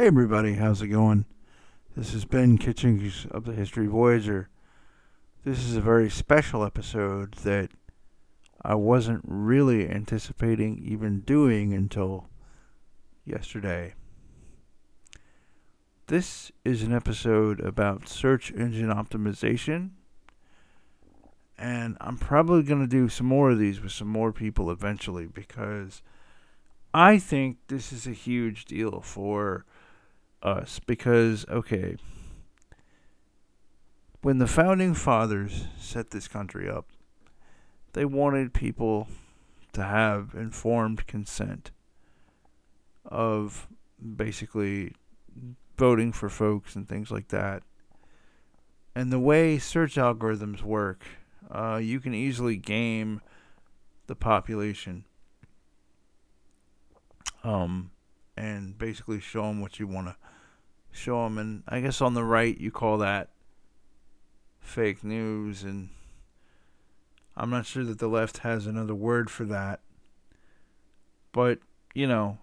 Hey everybody, how's it going? This is Ben Kitchings of the History Voyager. This is a very special episode that I wasn't really anticipating even doing until yesterday. This is an episode about search engine optimization, and I'm probably going to do some more of these with some more people eventually because I think this is a huge deal for us because okay when the founding fathers set this country up they wanted people to have informed consent of basically voting for folks and things like that. And the way search algorithms work uh, you can easily game the population um, and basically show them what you want to show them. And I guess on the right, you call that fake news. And I'm not sure that the left has another word for that. But, you know,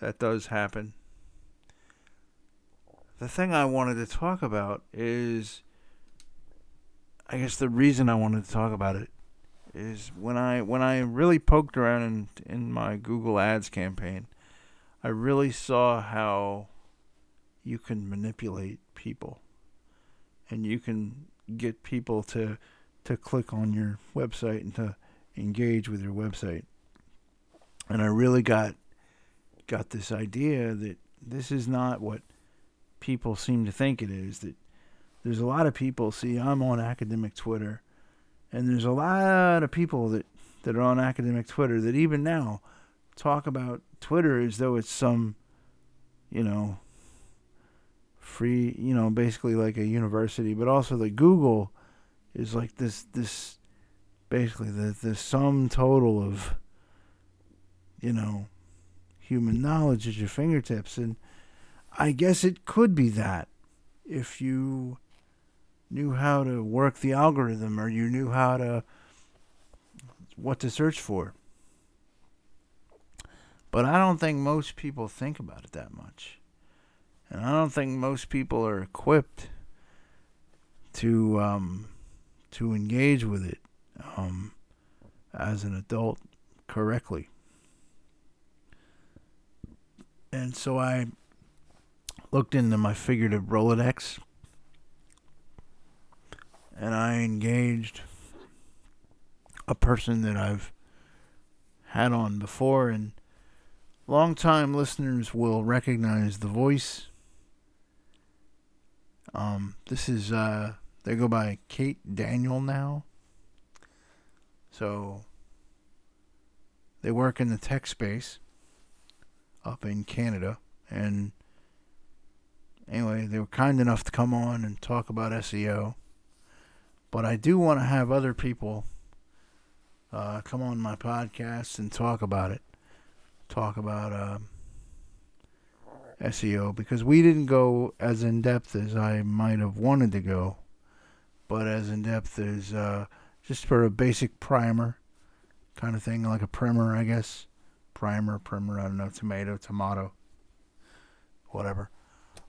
that does happen. The thing I wanted to talk about is I guess the reason I wanted to talk about it is when I when I really poked around in in my Google Ads campaign, I really saw how you can manipulate people and you can get people to to click on your website and to engage with your website. And I really got got this idea that this is not what people seem to think it is that there's a lot of people see I'm on academic Twitter and there's a lot of people that that are on academic Twitter that even now talk about Twitter as though it's some you know free, you know, basically like a university, but also the Google is like this this basically the the sum total of you know human knowledge at your fingertips and I guess it could be that if you knew how to work the algorithm or you knew how to what to search for. But I don't think most people think about it that much. And I don't think most people are equipped to um, to engage with it um, as an adult correctly. And so I looked into my figurative Rolodex and I engaged a person that I've had on before and long-time listeners will recognize the voice um, this is uh, they go by Cate Daniel now. So they work in the tech space up in Canada, and anyway, they were kind enough to come on and talk about SEO. But I do want to have other people uh, come on my podcast and talk about it. Talk about. Uh, SEO because we didn't go as in depth as I might have wanted to go, but as in depth as uh, just for a basic primer kind of thing, like a primer, I guess. Primer, primer, I don't know, tomato, tomato, whatever.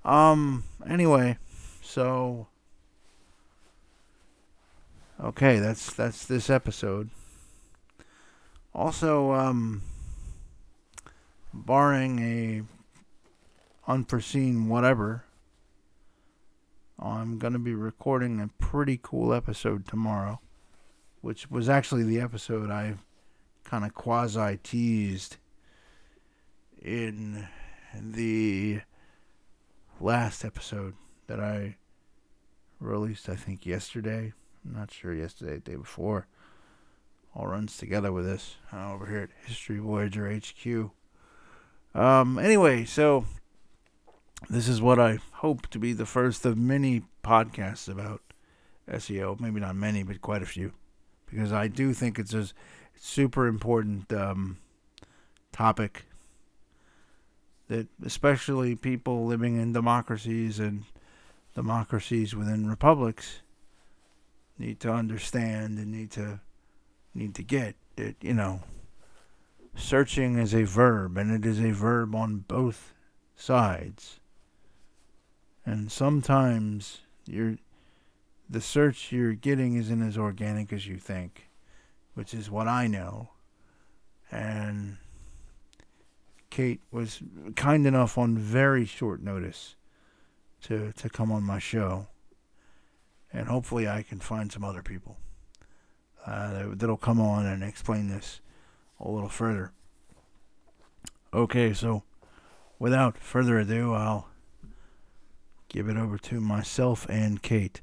Um, anyway, so okay, that's that's this episode. Also, um, barring a unforeseen whatever, I'm going to be recording a pretty cool episode tomorrow, which was actually the episode I kind of quasi teased in the last episode that I released, I think, yesterday. I'm not sure yesterday, day before. All runs together with this uh, over here at History Voyager HQ. Um, anyway, so this is what I hope to be the first of many podcasts about SEO. Maybe not many, but quite a few, because I do think it's a super important um, topic that, especially people living in democracies and democracies within republics, need to understand and need to need to get that you know searching is a verb and it is a verb on both sides. And sometimes you're the search you're getting isn't as organic as you think, which is what I know. And Cate was kind enough on very short notice to to come on my show, and hopefully I can find some other people uh, that'll come on and explain this a little further. Okay, so without further ado, I'll give it over to myself and Cate.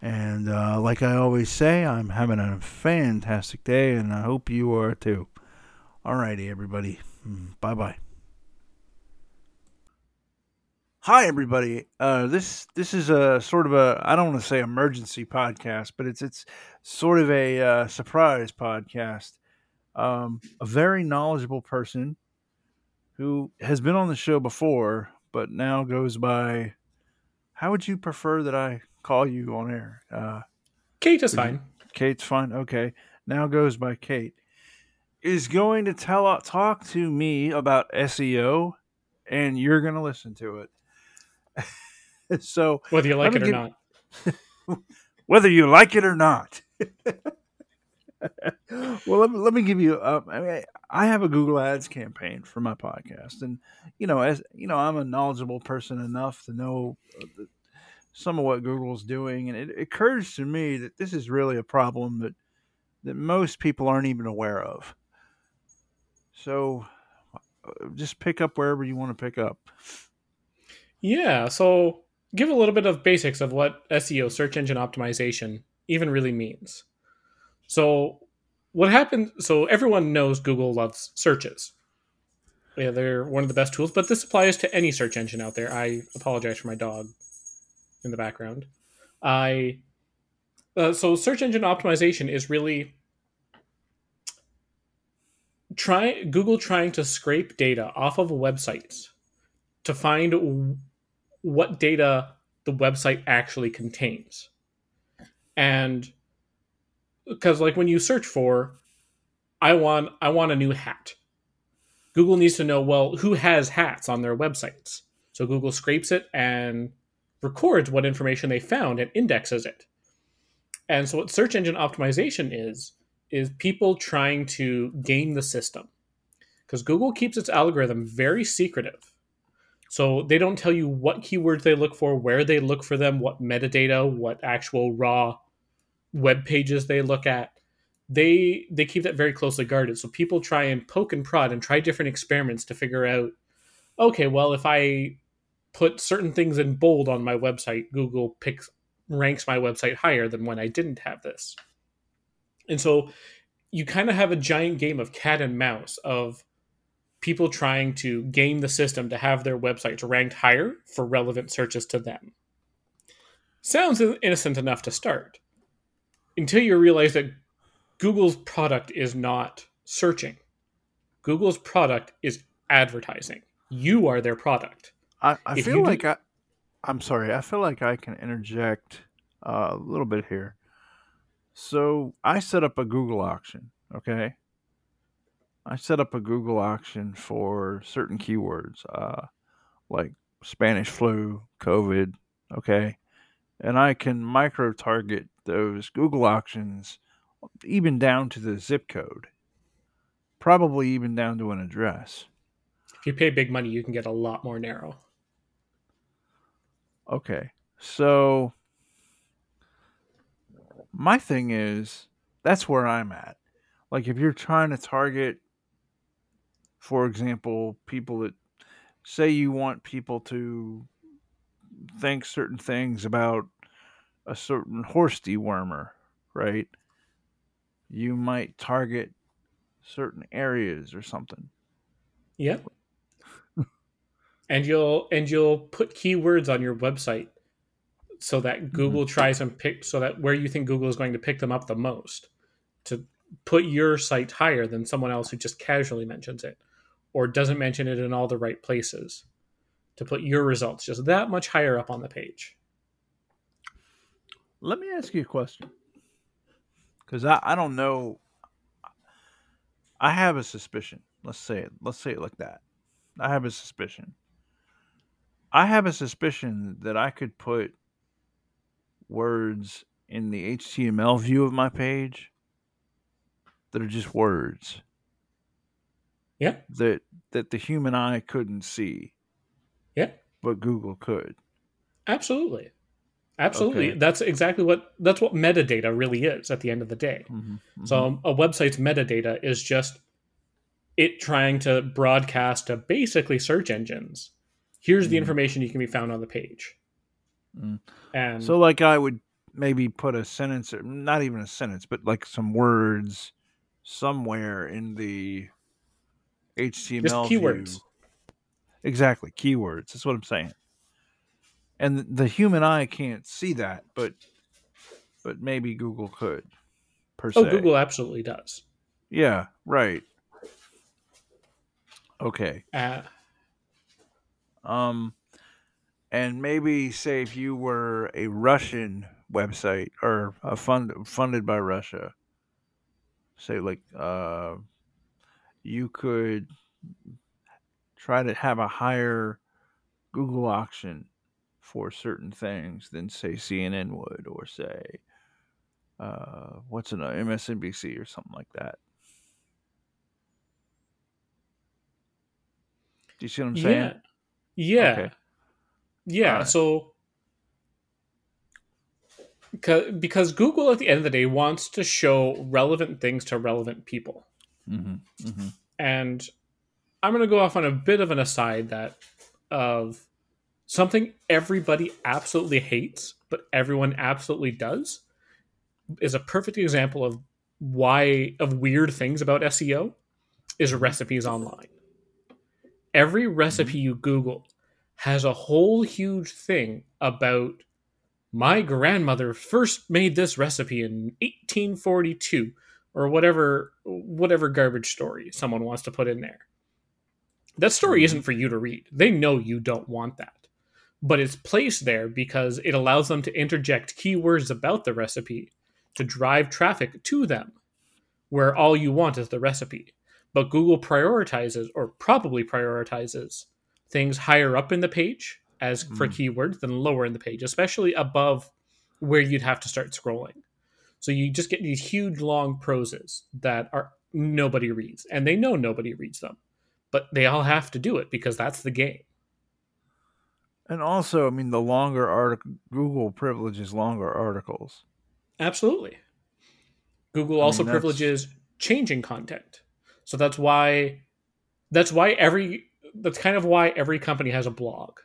And uh, like I always say, I'm having a fantastic day, and I hope you are too. Alrighty, everybody. Mm, bye bye. Hi, everybody. Uh, this this is a sort of a I don't want to say emergency podcast, but it's it's sort of a uh, surprise podcast. Um, a very knowledgeable person who has been on the show before, but now goes by. How would you prefer that I call you on air? Uh, Cate is fine. You, Cate's fine. Okay, now goes by Cate. Is going to tell talk to me about SEO, and you're going to listen to it. so whether you like it or not, whether you like it or not. well, let me, let me give you. Uh, I mean, I have a Google Ads campaign for my podcast, and you know, as you know, I'm a knowledgeable person enough to know the, some of what Google's doing, and it, it occurs to me that this is really a problem that that most people aren't even aware of. So, uh, just pick up wherever you want to pick up. Yeah, so give a little bit of basics of what SEO, search engine optimization, even really means. So, what happened? So, everyone knows Google loves searches. Yeah, they're one of the best tools, but this applies to any search engine out there. I apologize for my dog in the background. I uh, so search engine optimization is really try Google trying to scrape data off of websites to find what data the website actually contains. And because like when you search for I want I want a new hat. Google needs to know well who has hats on their websites. So Google scrapes it and records what information they found and indexes it. And so what search engine optimization is is people trying to game the system. Because Google keeps its algorithm very secretive so they don't tell you what keywords they look for, where they look for them, what metadata, what actual raw web pages they look at. They they keep that very closely guarded. So people try and poke and prod and try different experiments to figure out, okay, well if I put certain things in bold on my website, Google picks ranks my website higher than when I didn't have this. And so you kind of have a giant game of cat and mouse of people trying to game the system to have their websites ranked higher for relevant searches to them. Sounds innocent enough to start until you realize that Google's product is not searching. Google's product is advertising. You are their product. I, I feel like do... I, I'm sorry. I feel like I can interject uh, a little bit here. So I set up a Google auction, okay? I set up a Google auction for certain keywords, uh, like Spanish flu, COVID, okay? And I can micro target those Google auctions even down to the zip code, probably even down to an address. If you pay big money, you can get a lot more narrow. Okay. So my thing is that's where I'm at. Like if you're trying to target for example, people that say you want people to think certain things about a certain horse dewormer, right? You might target certain areas or something. Yeah. and you'll and you'll put keywords on your website so that mm-hmm. Google mm-hmm. tries and pick so that where you think Google is going to pick them up the most to put your site higher than someone else who just casually mentions it or doesn't mention it in all the right places to put your results just that much higher up on the page. Let me ask you a question. Because I, I don't know. I have a suspicion. Let's say it. Let's say it like that. I have a suspicion I have a suspicion that I could put words in the HTML view of my page that are just words. Yeah. That that the human eye couldn't see. Yeah. But Google could. Absolutely. Absolutely. Okay. That's exactly what that's what metadata really is at the end of the day. Mm-hmm. So a website's metadata is just it trying to broadcast to basically search engines. Here's the Mhm. information you can be found on the page. Mm. And So, like, I would maybe put a sentence, or not even a sentence, but like some words somewhere in the HTML. just keywords. view. Exactly, keywords. That's what I'm saying. And the human eye can't see that, but but maybe Google could. Per Oh, se. Google absolutely does. Yeah. Right. Okay. Uh, Um, and maybe say if you were a Russian website or a fund funded by Russia, say like uh, you could try to have a higher Google auction for certain things than say CNN would or say uh, what's another MSNBC or something like that. Do you see what I'm saying? yeah. Yeah. Okay. Yeah. Alright. So, 'ca- because Google at the end of the day wants to show relevant things to relevant people. Mm-hmm. Mm-hmm. And I'm going to go off on a bit of an aside that of something everybody absolutely hates, but everyone absolutely does is a perfect example of why of weird things about SEO is recipes online. Every recipe mm-hmm. you Google has a whole huge thing about my grandmother first made this recipe in 1842 or whatever whatever garbage story someone wants to put in there. That story isn't mm-hmm. for you to read. They know you don't want that. But it's placed there because it allows them to interject keywords about the recipe to drive traffic to them, where all you want is the recipe. But Google prioritizes, or probably prioritizes, things higher up in the page as for Mm. keywords than lower in the page, especially above where you'd have to start scrolling. So you just get these huge long proses that are nobody reads, and they know nobody reads them, but they all have to do it because that's the game. And also, I mean, the longer article, Google privileges longer articles. Absolutely. Google I also mean, privileges changing content. So that's why that's why every that's kind of why every company has a blog.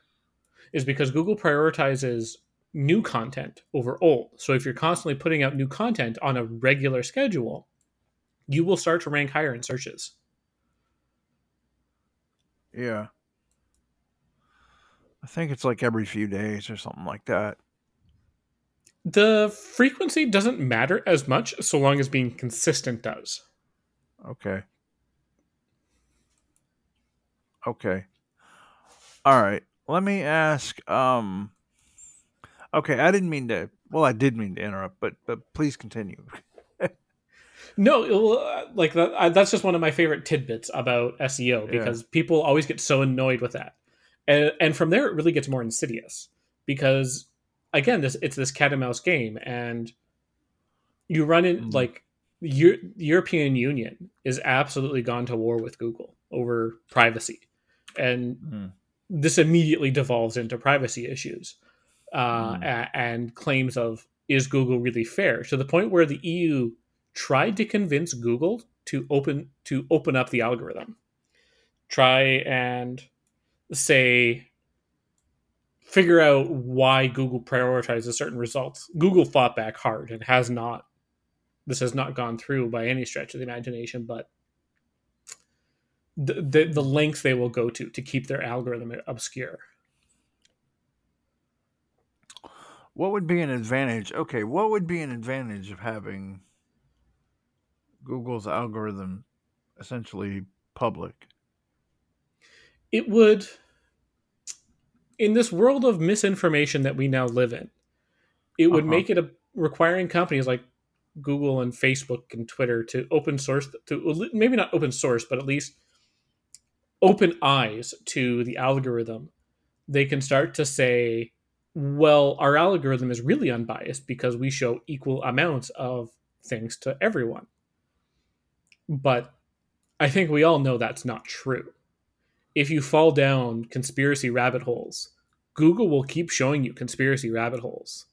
Is because Google prioritizes new content over old. So if you're constantly putting out new content on a regular schedule, you will start to rank higher in searches. Yeah. I think it's like every few days or something like that. The frequency doesn't matter as much so long as being consistent does. Okay. Okay. All right. Let me ask um Okay, I didn't mean to well, I did mean to interrupt, but but please continue. No, uh, like that, I, that's just one of my favorite tidbits about SEO Yeah. because people always get so annoyed with that, and and from there it really gets more insidious because again, this it's this cat and mouse game, and you run in Mm. like the European Union is absolutely gone to war with Google over privacy, and Mm. this immediately devolves into privacy issues uh, Mm. and claims of is Google really fair to the point where the EU tried to convince Google to open to open up the algorithm, try and say figure out why Google prioritizes certain results. Google fought back hard and has not. This has not gone through by any stretch of the imagination, but the, the the length they will go to to keep their algorithm obscure. What would be an advantage? Okay, what would be an advantage of having Google's algorithm essentially public? It would, in this world of misinformation that we now live in, it would Uh-huh. make it a requiring companies like Google and Facebook and Twitter to open source to maybe not open source, but at least open eyes to the algorithm they can start to say, well, our algorithm is really unbiased because we show equal amounts of things to everyone. But I think we all know that's not true. If you fall down conspiracy rabbit holes, Google will keep showing you conspiracy rabbit holes.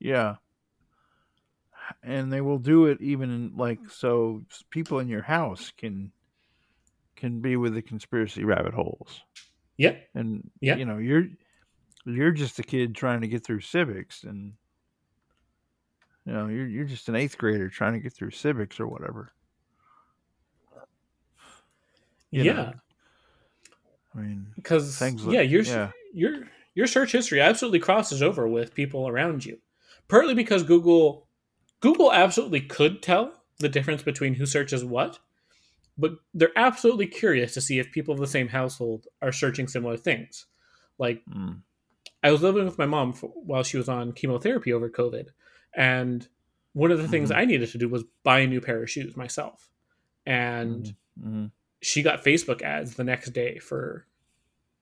Yeah. And they will do it even in like so people in your house can can be with the conspiracy rabbit holes. Yeah. And Yeah. you know, you're you're just a kid trying to get through civics and you know, you're you're just an eighth grader trying to get through civics or whatever. You know, yeah. I mean Because things like yeah, your yeah. your your search history absolutely crosses over with people around you. Partly because Google Google absolutely could tell the difference between who searches what, but they're absolutely curious to see if people of the same household are searching similar things. Like Mm, I was living with my mom for, while she was on chemotherapy over COVID, and one of the things Mhm. I needed to do was buy a new pair of shoes myself. And mhm, mhm. She got Facebook ads the next day for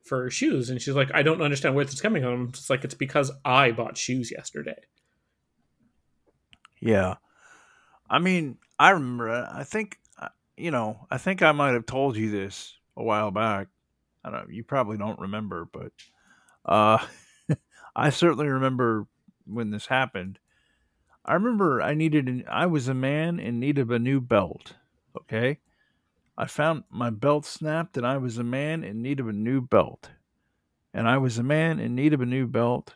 for shoes, and she's like, "I don't understand where this is coming from." It's like it's because I bought shoes yesterday. Yeah. I mean, I remember. I think, uh, you know, I think I might have told you this a while back. I don't. You probably don't remember, but uh, I certainly remember when this happened. I remember I needed. An, I was a man in need of a new belt. Okay. I found my belt snapped, and I was a man in need of a new belt. And I was a man in need of a new belt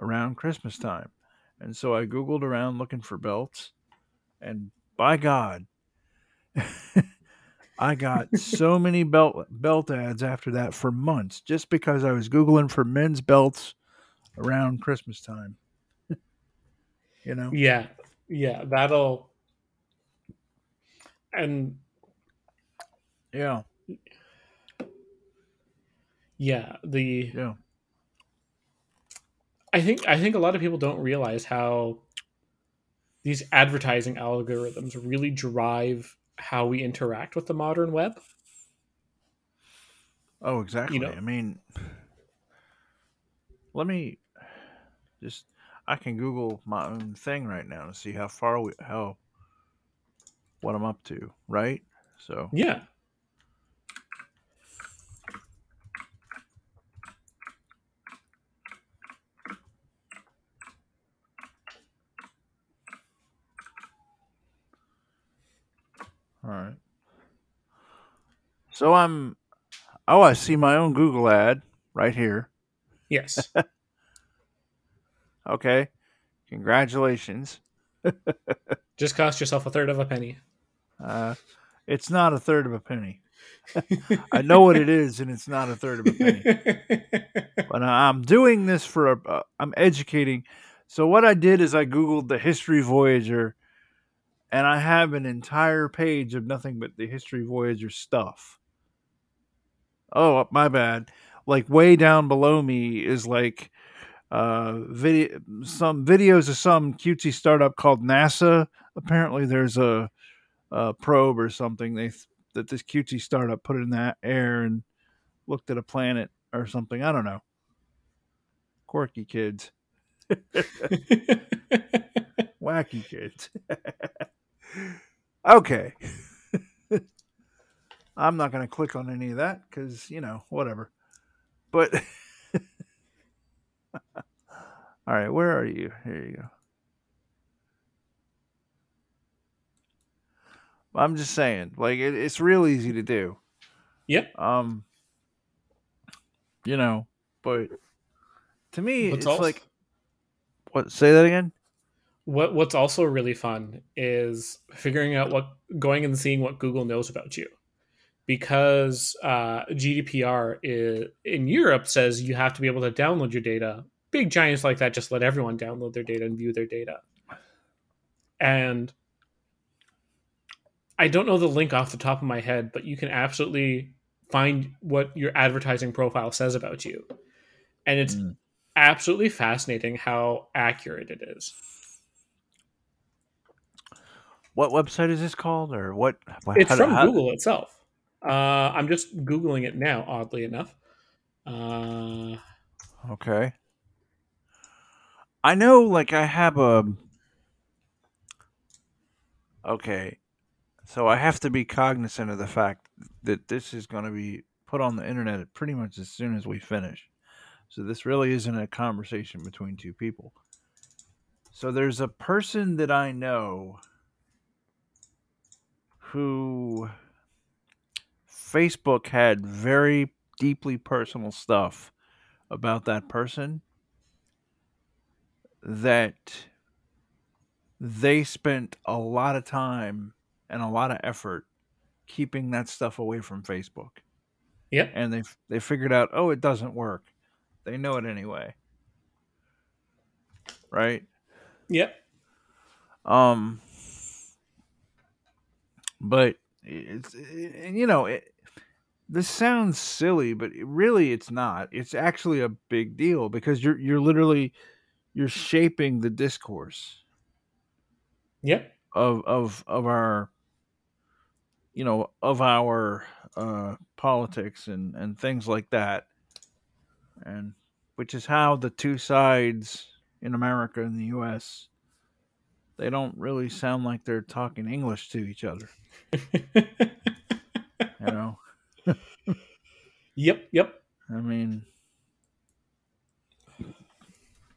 around Christmas time. And so I Googled around looking for belts. And by God, I got so many belt belt ads after that for months just because I was Googling for men's belts around Christmas time. you know? Yeah, yeah, that'll and Yeah. yeah the Yeah. I think I think a lot of people don't realize how these advertising algorithms really drive how we interact with the modern web. Oh, exactly. know- I mean, let me just. I can Google my own thing right now to see how far we how what I'm up to. Right. So Yeah. All right. So I'm. Oh, I see my own Google ad right here. Yes. Okay. Congratulations. Just cost yourself a third of a penny. Uh, it's not a third of a penny. I know what it is, and it's not a third of a penny. but I'm doing this for a. Uh, I'm educating. So what I did is I googled the history Voyager, and I have an entire page of nothing but the history Voyager stuff. Oh, my bad. Like way down below me is like uh video some videos of some cutesy startup called NASA. Apparently there's a, a probe or something they that this cutesy startup put in that air and looked at a planet or something. I don't know. Quirky kids, wacky kids. okay. I'm not going to click on any of that cuz, you know, whatever. But All right, where are you? Here you go. I'm just saying, like it, it's real easy to do. Yep. Um, you know, but to me, it's also, like what? Say that again. What what's also really fun is figuring out what going and seeing what Google knows about you. Because uh, GDPR is, in Europe says you have to be able to download your data. Big giants like that just let everyone download their data and view their data. And I don't know the link off the top of my head, but you can absolutely find what your advertising profile says about you. And it's Mm. absolutely fascinating how accurate it is. What website is this called, or what? It's how- from how- Google itself. Uh, I'm just googling it now. Oddly enough. Uh, Okay. I know, like, I have a. Okay. So I have to be cognizant of the fact that this is going to be put on the internet pretty much as soon as we finish. So this really isn't a conversation between two people. So there's a person that I know who Facebook had very deeply personal stuff about that person that they spent a lot of time and a lot of effort keeping that stuff away from Facebook. Yep. And they they figured out, "Oh, it doesn't work." They know it anyway. Right? yep. Um but it's and you know, it, this sounds silly, but it, really it's not. It's actually a big deal because you're you're literally you're shaping the discourse Yep. of of of our you know of our uh politics and and things like that and which is how the two sides in America and the US they don't really sound like they're talking English to each other, you know. yep. Yep. I mean,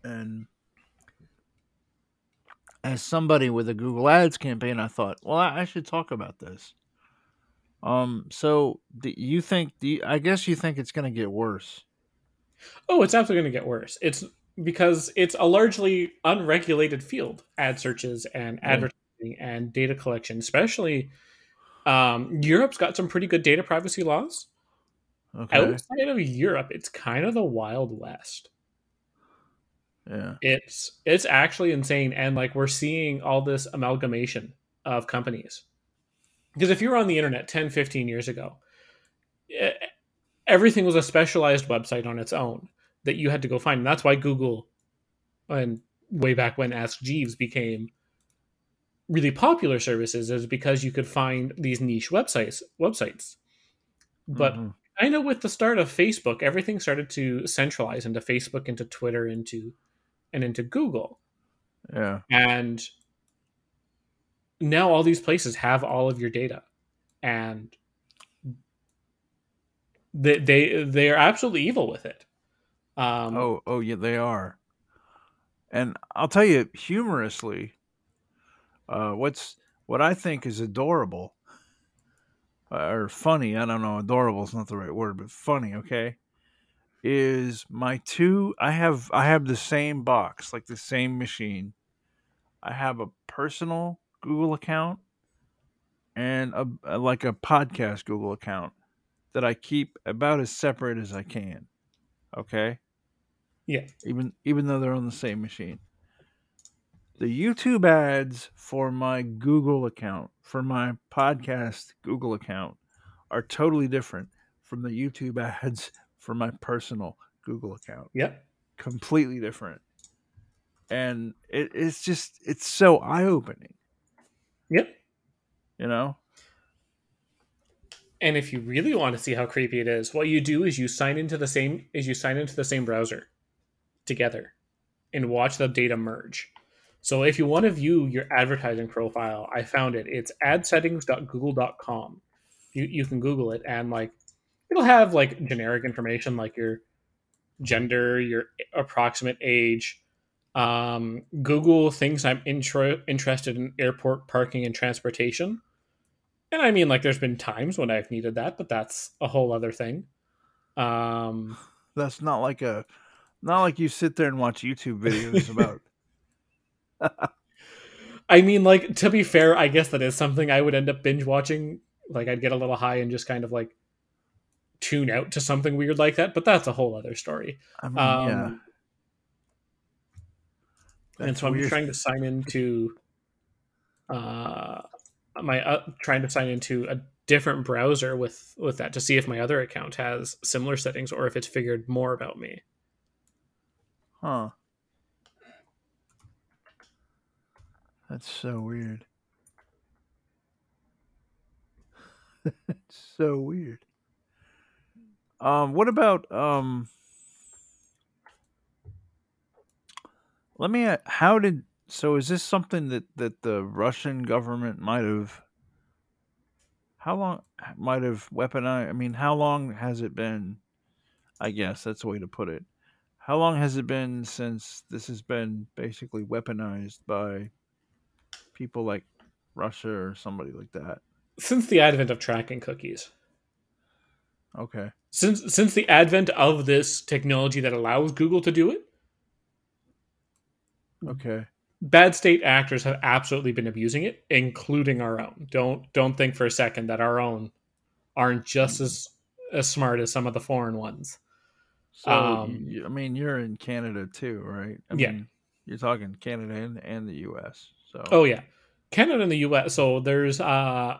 and as somebody with a Google Ads campaign, I thought, well, I should talk about this. Um, so do you think? Do you, I guess you think it's going to get worse? Oh, it's absolutely going to get worse. It's because it's a largely unregulated field ad searches and advertising and data collection especially um, europe's got some pretty good data privacy laws. Okay. outside of europe it's kind of the wild west. Yeah. it's it's actually insane and like we're seeing all this amalgamation of companies. Because if you were on the internet 10 15 years ago eh, everything was a specialized website on its own that you had to go find and that's why google and way back when ask jeeves became really popular services is because you could find these niche websites websites but Mhm. I know with the start of Facebook, everything started to centralize into Facebook, into Twitter, into and into Google. yeah. And now all these places have all of your data. And they they they are absolutely evil with it. Um, Oh, oh yeah, they are. And I'll tell you humorously, uh, what's what I think is adorable uh, or funny. I don't know, adorable is not the right word, but funny. Okay, is my two. I have I have the same box, like the same machine. I have a personal Google account and a, like a podcast Google account that I keep about as separate as I can. Okay yeah, even even though they're on the same machine. The YouTube ads for my Google account, for my podcast Google account, are totally different from the YouTube ads for my personal Google account. yep, Completely different. And it, it's just it's so eye opening, yep. you know? And if you really want to see how creepy it is, what you do is you sign into the same is you sign into the same browser together and watch the data merge. So if you want to view your advertising profile, I found it. It's adsettings.google.com. You you can Google it and like it'll have like generic information like your gender, your approximate age. Um, Google thinks I'm intro- interested in airport parking and transportation. And I mean, like, there's been times when I've needed that, but that's a whole other thing. Um, That's not like a not like you sit there and watch YouTube videos about I mean, like, to be fair, I guess that is something I would end up binge watching. Like, I'd get a little high and just kind of like tune out to something weird like that, but that's a whole other story. I mean, Um, yeah. and that's so I'm trying to sign into uh my uh, trying to sign into a different browser with with that to see if my other account has similar settings or if it's figured more about me. Huh. That's so weird. it's so weird. Um, what about um? Let me. How did so? Is this something that that the Russian government might have? How long might have weaponized? I mean, how long has it been? I guess that's the way to put it. How long has it been since this has been basically weaponized by people like Russia or somebody like that? Since the advent of tracking cookies, Okay. since since the advent of this technology that allows Google to do it, Okay. Bad state actors have absolutely been abusing it, including our own. Don't don't think for a second that our own aren't just as as smart as some of the foreign ones. So Um, I mean, you're in Canada too, right? I Yeah. mean, you're talking Canada and, and the U.S. So Oh yeah, Canada and the U.S. So there's uh,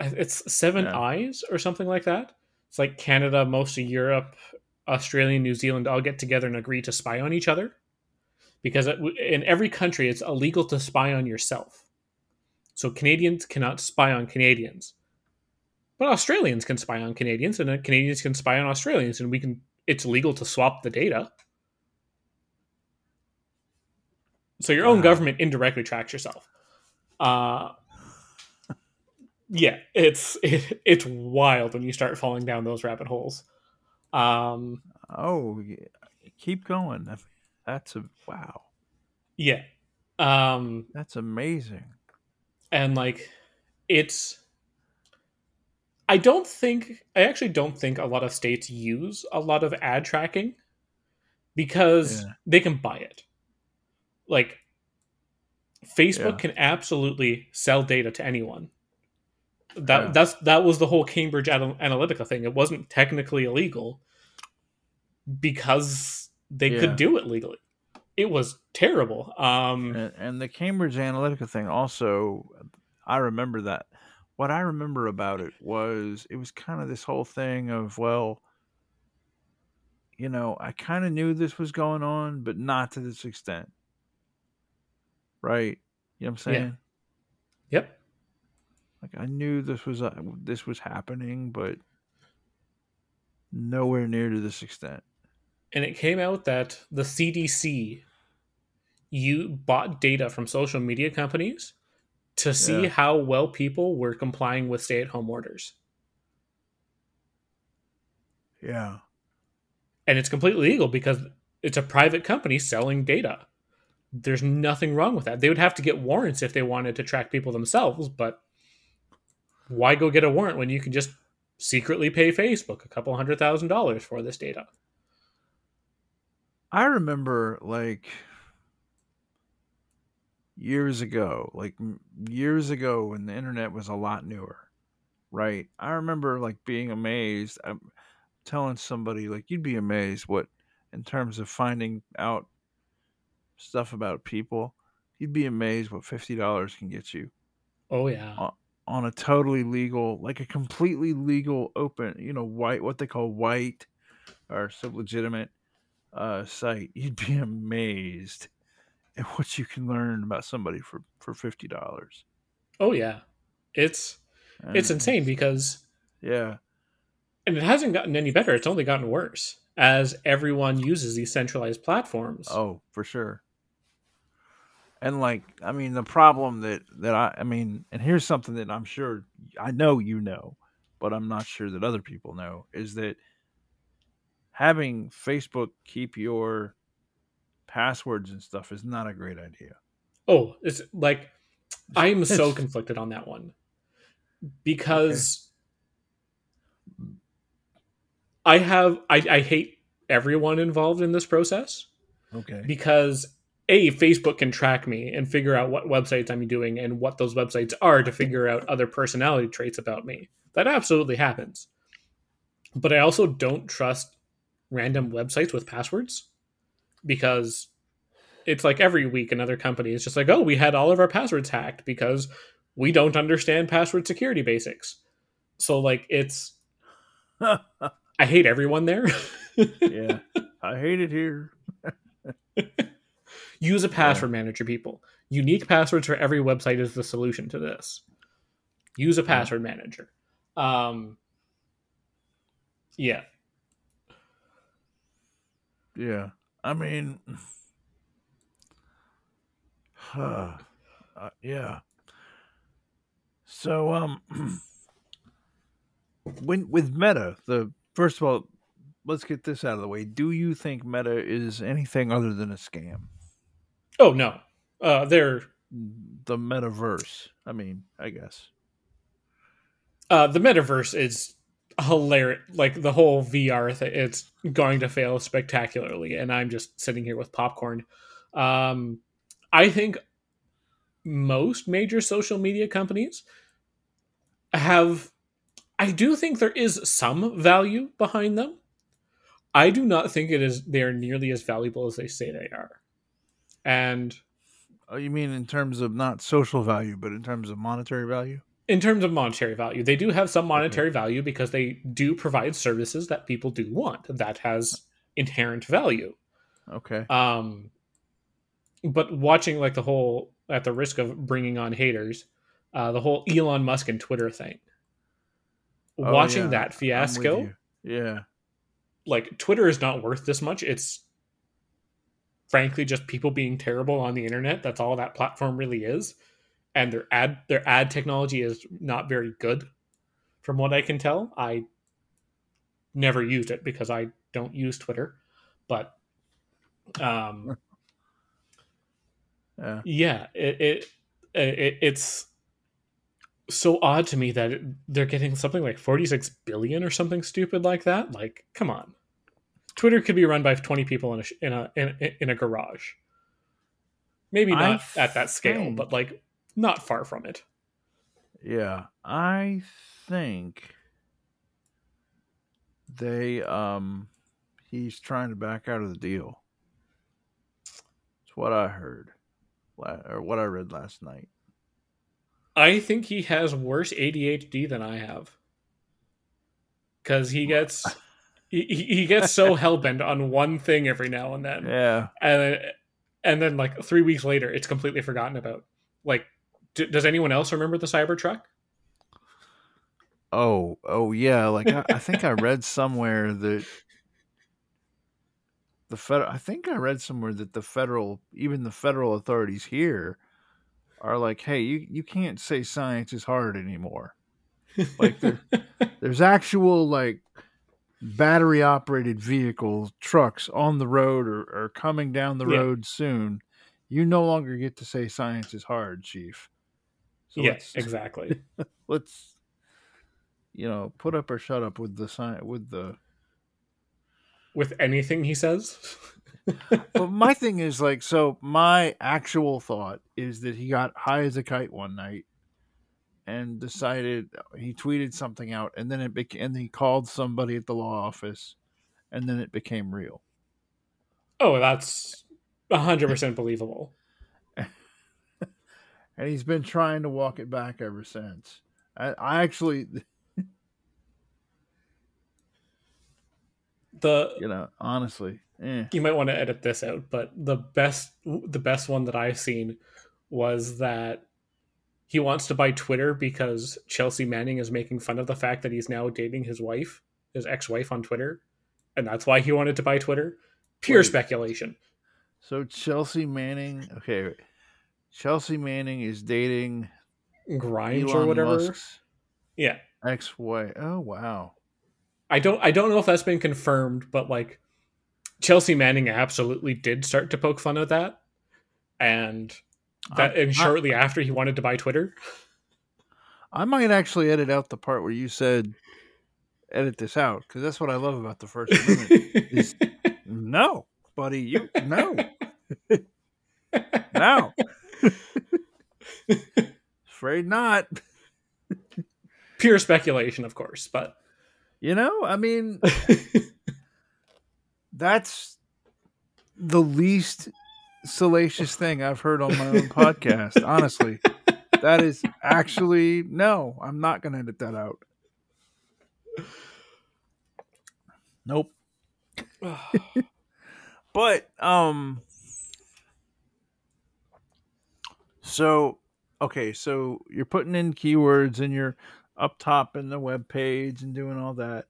it's Seven Yeah. Eyes or something like that. It's like Canada, most of Europe, Australia, New Zealand all get together and agree to spy on each other, because in every country it's illegal to spy on yourself. So Canadians cannot spy on Canadians, but Australians can spy on Canadians, and Canadians can spy on Australians, and we can. It's legal to swap the data. So your own Wow. government indirectly tracks yourself. Uh, yeah, it's it, it's wild when you start falling down those rabbit holes. Um, oh, yeah. keep going. That's a wow. yeah, um, That's amazing. and like it's. I don't think I actually don't think a lot of states use a lot of ad tracking because Yeah. they can buy it. Like Facebook Yeah. can absolutely sell data to anyone. That Yeah. that's that was the whole Cambridge Analytica thing. It wasn't technically illegal because they Yeah. could do it legally. It was terrible. Um, And, and the Cambridge Analytica thing also, I remember that. What I remember about it was it was kind of this whole thing of, well, you know, I kind of knew this was going on, but not to this extent. Right? You know what I'm Yeah. saying? yep. Like I knew this was uh, this was happening, but nowhere near to this extent. And it came out that the CDC you bought data from social media companies to see Yeah. how well people were complying with stay-at-home orders. Yeah. And it's completely legal because it's a private company selling data. There's nothing wrong with that. They would have to get warrants if they wanted to track people themselves, but why go get a warrant when you can just secretly pay Facebook a couple hundred thousand dollars for this data? I remember like years ago, like m- years ago when the internet was a lot newer, right? I remember like being amazed. I'm telling somebody like you'd be amazed what in terms of finding out stuff about people, you'd be amazed what $50 can get you Oh yeah. Uh, on a totally legal, like a completely legal open, you know, white what they call white or sub legitimate uh site. You'd be amazed at what you can learn about somebody for for fifty dollars. Oh yeah. It's it's insane because Yeah, and it hasn't gotten any better. It's only gotten worse as everyone uses these centralized platforms. oh for sure. And like, I mean, the problem that that I, I mean, and here's something that I'm sure I know you know, but I'm not sure that other people know is that having Facebook keep your passwords and stuff is not a great idea. Oh, it's like I'm so conflicted on that one because I have I, I hate everyone involved in this process Okay. because a Facebook can track me and figure out what websites I'm doing and what those websites are to figure out other personality traits about me. That absolutely happens. But I also don't trust random websites with passwords because it's like every week another company is just like, "Oh, we had all of our passwords hacked because we don't understand password security basics." So like it's I hate everyone there. yeah, I hate it here. Use a password manager, people. Unique passwords for every website is the solution to this. Use a password manager. Um, yeah, Yeah. I mean, uh, yeah. So, um, when with Meta, the first of all, let's get this out of the way. Do you think Meta is anything other than a scam? Oh no, uh, they're The metaverse. I mean, I guess. uh, the metaverse is hilarious. Like the whole VR thing, it's going to fail spectacularly, and I'm just sitting here with popcorn. Um, I think most major social media companies have. I do think there is some value behind them. I do not think it is. They are nearly as valuable as they say they are, and Oh, you mean in terms of not social value, but in terms of monetary value? In terms of monetary value, they do have some monetary value because they do provide services that people do want. That has inherent value. Okay. Um, but watching like the whole, at the risk of bringing on haters, uh, the whole Elon Musk and Twitter thing. Oh, watching yeah. that fiasco. Yeah. like Twitter is not worth this much. It's frankly just people being terrible on the internet. That's all that platform really is. And their ad their ad technology is not very good from what I can tell. I never used it because I don't use Twitter. But um Yeah. yeah, it, it, it it's so odd to me that it, they're getting something like 46 billion or something stupid like that. Like, come on. Twitter could be run by 20 people in a in a in, a- in a garage. Maybe I not at that scale, think- but like not far from it. Yeah, I think they um he's trying to back out of the deal. It's what I heard, or what I read last night. I think he has worse ADHD than I have. Cuz he gets he, he gets so hellbent on one thing every now and then. Yeah, and and then like three weeks later, it's completely forgotten about. Like, d- does anyone else remember the Cybertruck? Oh, oh yeah. Like I, I think I read somewhere that the federal. I think I read somewhere that the federal, even the federal authorities here, are like, "Hey, you you can't say science is hard anymore." Like there, there's actual like battery operated vehicles, trucks on the road or, or coming down the Yeah. road soon. You no longer get to say science is hard, chief. So yes, exactly. let's you know put up or shut up with the sign with the With anything he says, but my thing is like so my actual thought is that he got high as a kite one night and decided he tweeted something out and then it became and he called somebody at the law office and then it became real oh, that's hundred percent believable. And he's been trying to walk it back ever since i, I actually The you know honestly eh. you might want to edit this out, but the best the best one that I've seen was that he wants to buy Twitter because Chelsea Manning is making fun of the fact that he's now dating his wife, his ex-wife on Twitter, and that's why he wanted to buy Twitter. Pure Wait. speculation. so chelsea manning okay. Chelsea manning is dating Grimes Elon or whatever. Musk's Yeah. ex-wife oh wow I don't I don't know if that's been confirmed, but like Chelsea Manning absolutely did start to poke fun at that. And that I- and shortly after he wanted to buy Twitter. I might actually edit out the part where you said edit this out because that's what I love about the first is no, buddy, you no, no. Afraid not. Pure speculation, of course, but You know, I mean, that's the least salacious thing I've heard on my own podcast. Honestly, that is actually no. I'm not going to edit that out. Nope. But um so okay, so you're putting in keywords and you're up top in the web page and doing all that.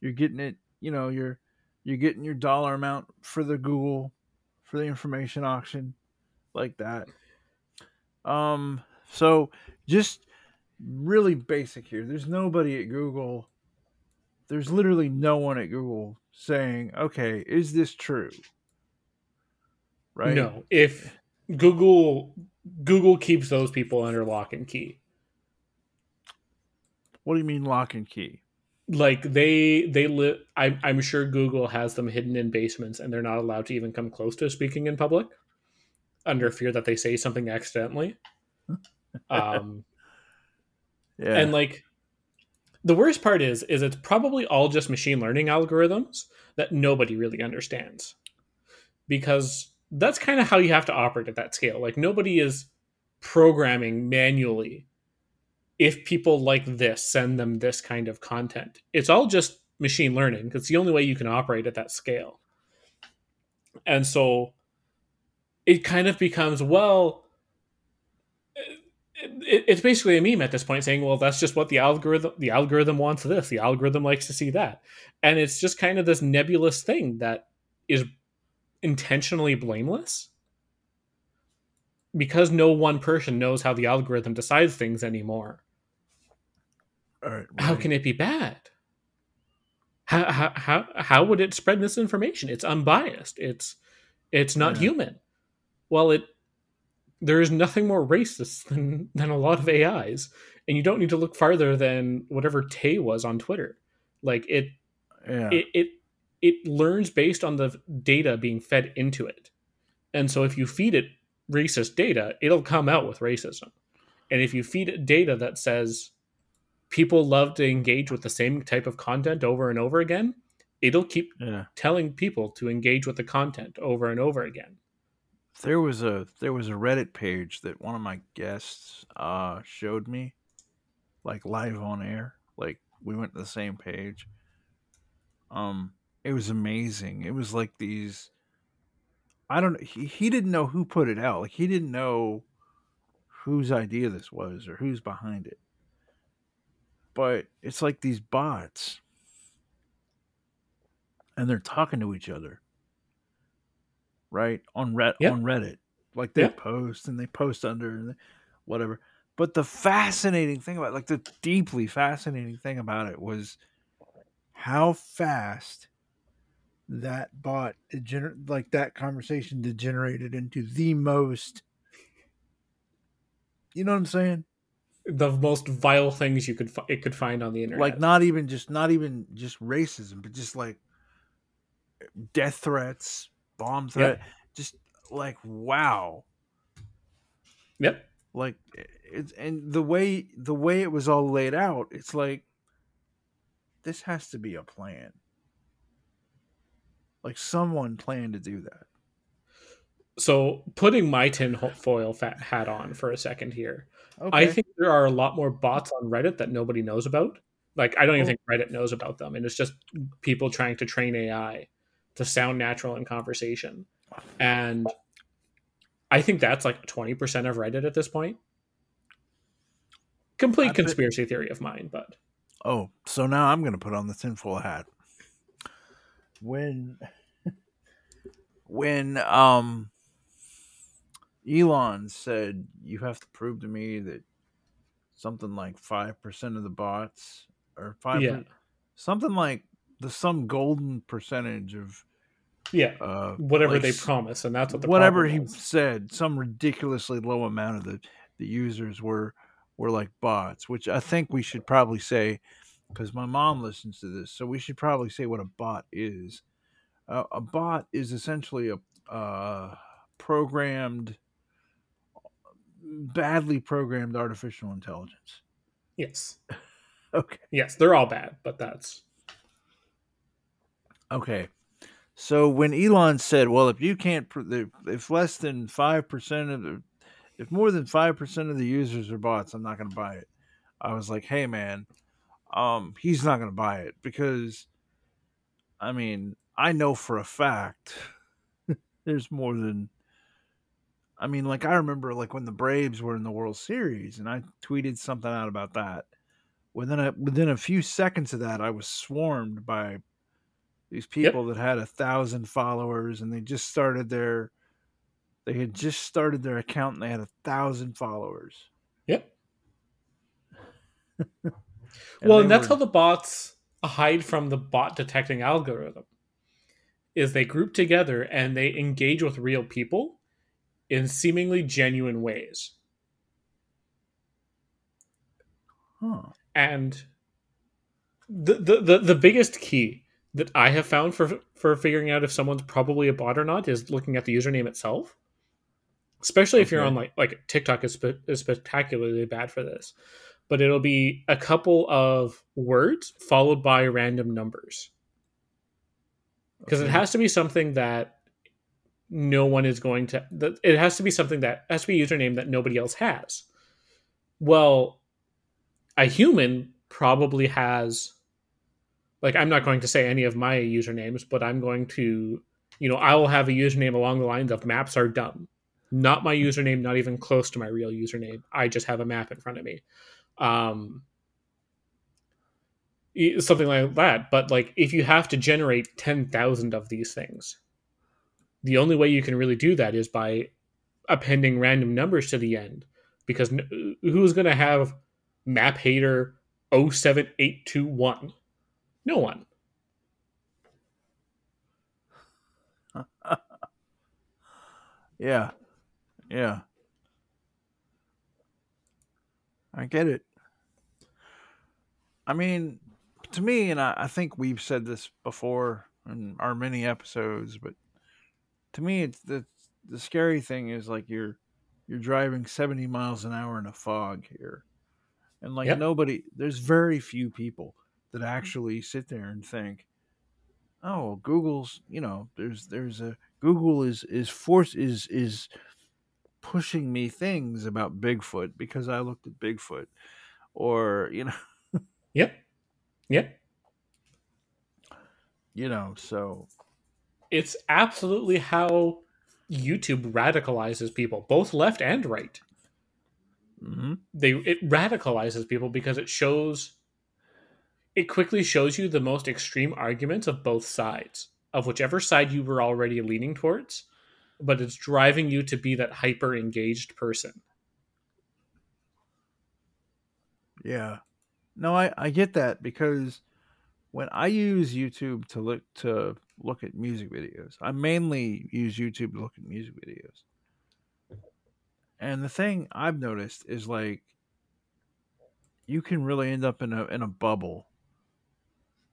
You're getting it, you know, you're you're getting your dollar amount for the Google for the information auction like that. Um so just really basic here. There's nobody at Google. There's literally no one at Google saying, "Okay, is this true?" Right? No, if Google Google keeps those people under lock and key. What do you mean lock and key? Like they they live. I'm I'm sure Google has them hidden in basements, and they're not allowed to even come close to speaking in public, under fear that they say something accidentally. um, Yeah. and like the worst part is is it's probably all just machine learning algorithms that nobody really understands because that's kind of how you have to operate at that scale. Like nobody is programming manually if people like this send them this kind of content. It's all just machine learning because it's the only way you can operate at that scale. And so it kind of becomes well eh, it, it's basically a meme at this point saying well that's just what the algorithm the algorithm wants this the algorithm likes to see that. And it's just kind of this nebulous thing that is intentionally blameless because no one person knows how the algorithm decides things anymore all right. how can it be bad how, how, how, how would it spread misinformation it's unbiased it's it's not Yeah. human well it there is nothing more racist than than a lot of ais and you don't need to look farther than whatever tay was on twitter like it yeah. it, it it learns based on the data being fed into it and so if you feed it racist data it'll come out with racism and if you feed it data that says people love to engage with the same type of content over and over again it'll keep yeah. telling people to engage with the content over and over again There was a there was a Reddit page that one of my guests uh showed me like live on air. Like we went to the same page. Um it was amazing. It was like these I don't he, he didn't know who put it out. Like he didn't know whose idea this was or who's behind it. But it's like these bots and they're talking to each other. Right? On Red Yeah. on Reddit. Like they Yeah. post and they post under and whatever. But the fascinating thing about like the deeply fascinating thing about it was how fast that bot degener- like that conversation degenerated into the most you know what I'm saying? the most vile things you could it could find on the internet Like not even just not even just racism, but just like death threats, bomb threat, just like wow. yep like it's and the way the way it was all laid out it's like this has to be a plan like someone planned to do that so putting my tin foil fat hat on for a second here okay I think there are a lot more bots on Reddit that nobody knows about. Like I don't even Oh. think Reddit knows about them, and it's just people trying to train AI to sound natural in conversation. And I think that's like twenty percent of Reddit at this point. Complete conspiracy theory of mine, but oh so now i'm gonna put on the tinfoil hat when when um elon said you have to prove to me that something like 5% of the bots or 5 yeah, something like the some golden percentage of yeah, uh whatever like they promise, and that's what the whatever he said some ridiculously low amount of the the users were were like bots which i think we should probably say because my mom listens to this so we should probably say what a bot is uh, a bot is essentially a uh, programmed badly programmed artificial intelligence Yes, okay yes, they're all bad, but that's Okay. So when Elon said, "Well, if you can't, if less than five percent of the, if more than five percent of the users are bots, I'm not going to buy it." I was like, "Hey, man, um, he's not going to buy it because, I mean, I know for a fact there's more than." I mean, like I remember, like when the Braves were in the World Series, and I tweeted something out about that, within a within a few seconds of that, I was swarmed by these people yep. that had a thousand followers, and they just started their they had just started their account and they had a thousand followers. Yep. and well, and that's were... how the bots hide from the bot detecting algorithm. Is they group together and they engage with real people in seemingly genuine ways. Huh. And the, the the the biggest key that I have found for for figuring out if someone's probably a bot or not is looking at the username itself. Especially if okay. you're on like like TikTok is, spe- is spectacularly bad for this, but it'll be a couple of words followed by random numbers because okay. it has to be something that no one is going to. It has to be something that has to be a username that nobody else has. Well, a human probably has like I'm not going to say any of my usernames, but I'm going to, you know, I will have a username along the lines of maps are dumb. Not my username, not even close to my real username. I just have a map in front of me. Um, something like that. But like, if you have to generate 10,000 of these things, the only way you can really do that is by appending random numbers to the end. Because uh, who's going to have map hater 07821. No one. yeah. Yeah. I get it. I mean, to me, and I, I think we've said this before in our many episodes, but to me, it's the the scary thing is like you're you're driving 70 miles an hour in a fog here and like yep. nobody, there's very few people that actually sit there and think, oh, Google's, you know, there's there's a Google is is force is is pushing me things about Bigfoot because I looked at Bigfoot, or you know. yep. Yep. You know, so it's absolutely how YouTube radicalizes people, both left and right. Mm-hmm. They it radicalizes people because it shows it quickly shows you the most extreme arguments of both sides of whichever side you were already leaning towards, but it's driving you to be that hyper engaged person. Yeah. No, I, I get that because when I use YouTube to look to look at music videos, I mainly use YouTube to look at music videos. And the thing I've noticed is like you can really end up in a in a bubble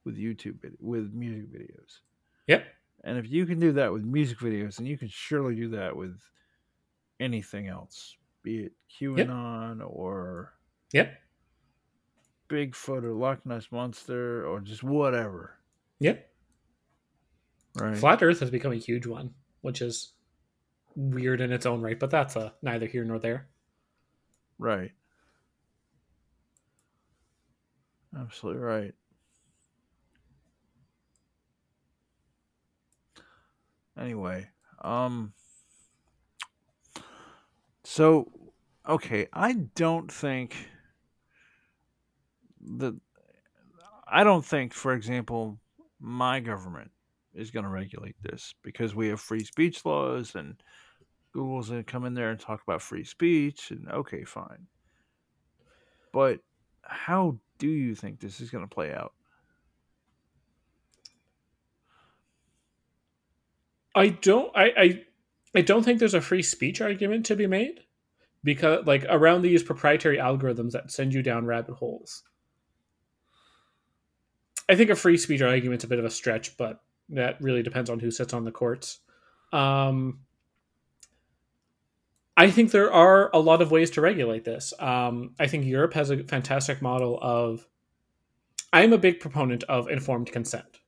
with YouTube with music videos. Yep. And if you can do that with music videos, then you can surely do that with anything else, be it QAnon yep. or Yep. Bigfoot or Loch Ness monster or just whatever. Yep. Right. Flat Earth has become a huge one, which is weird in its own right, but that's a neither here nor there. Right. Absolutely right. Anyway, um so okay, I don't think that I don't think for example my government is going to regulate this because we have free speech laws and Google's going to come in there and talk about free speech and okay, fine. But how do you think this is going to play out? I don't I, I I don't think there's a free speech argument to be made because like around these proprietary algorithms that send you down rabbit holes. I think a free speech argument's a bit of a stretch, but that really depends on who sits on the courts. Um, I think there are a lot of ways to regulate this. Um, I think Europe has a fantastic model of. I am a big proponent of informed consent.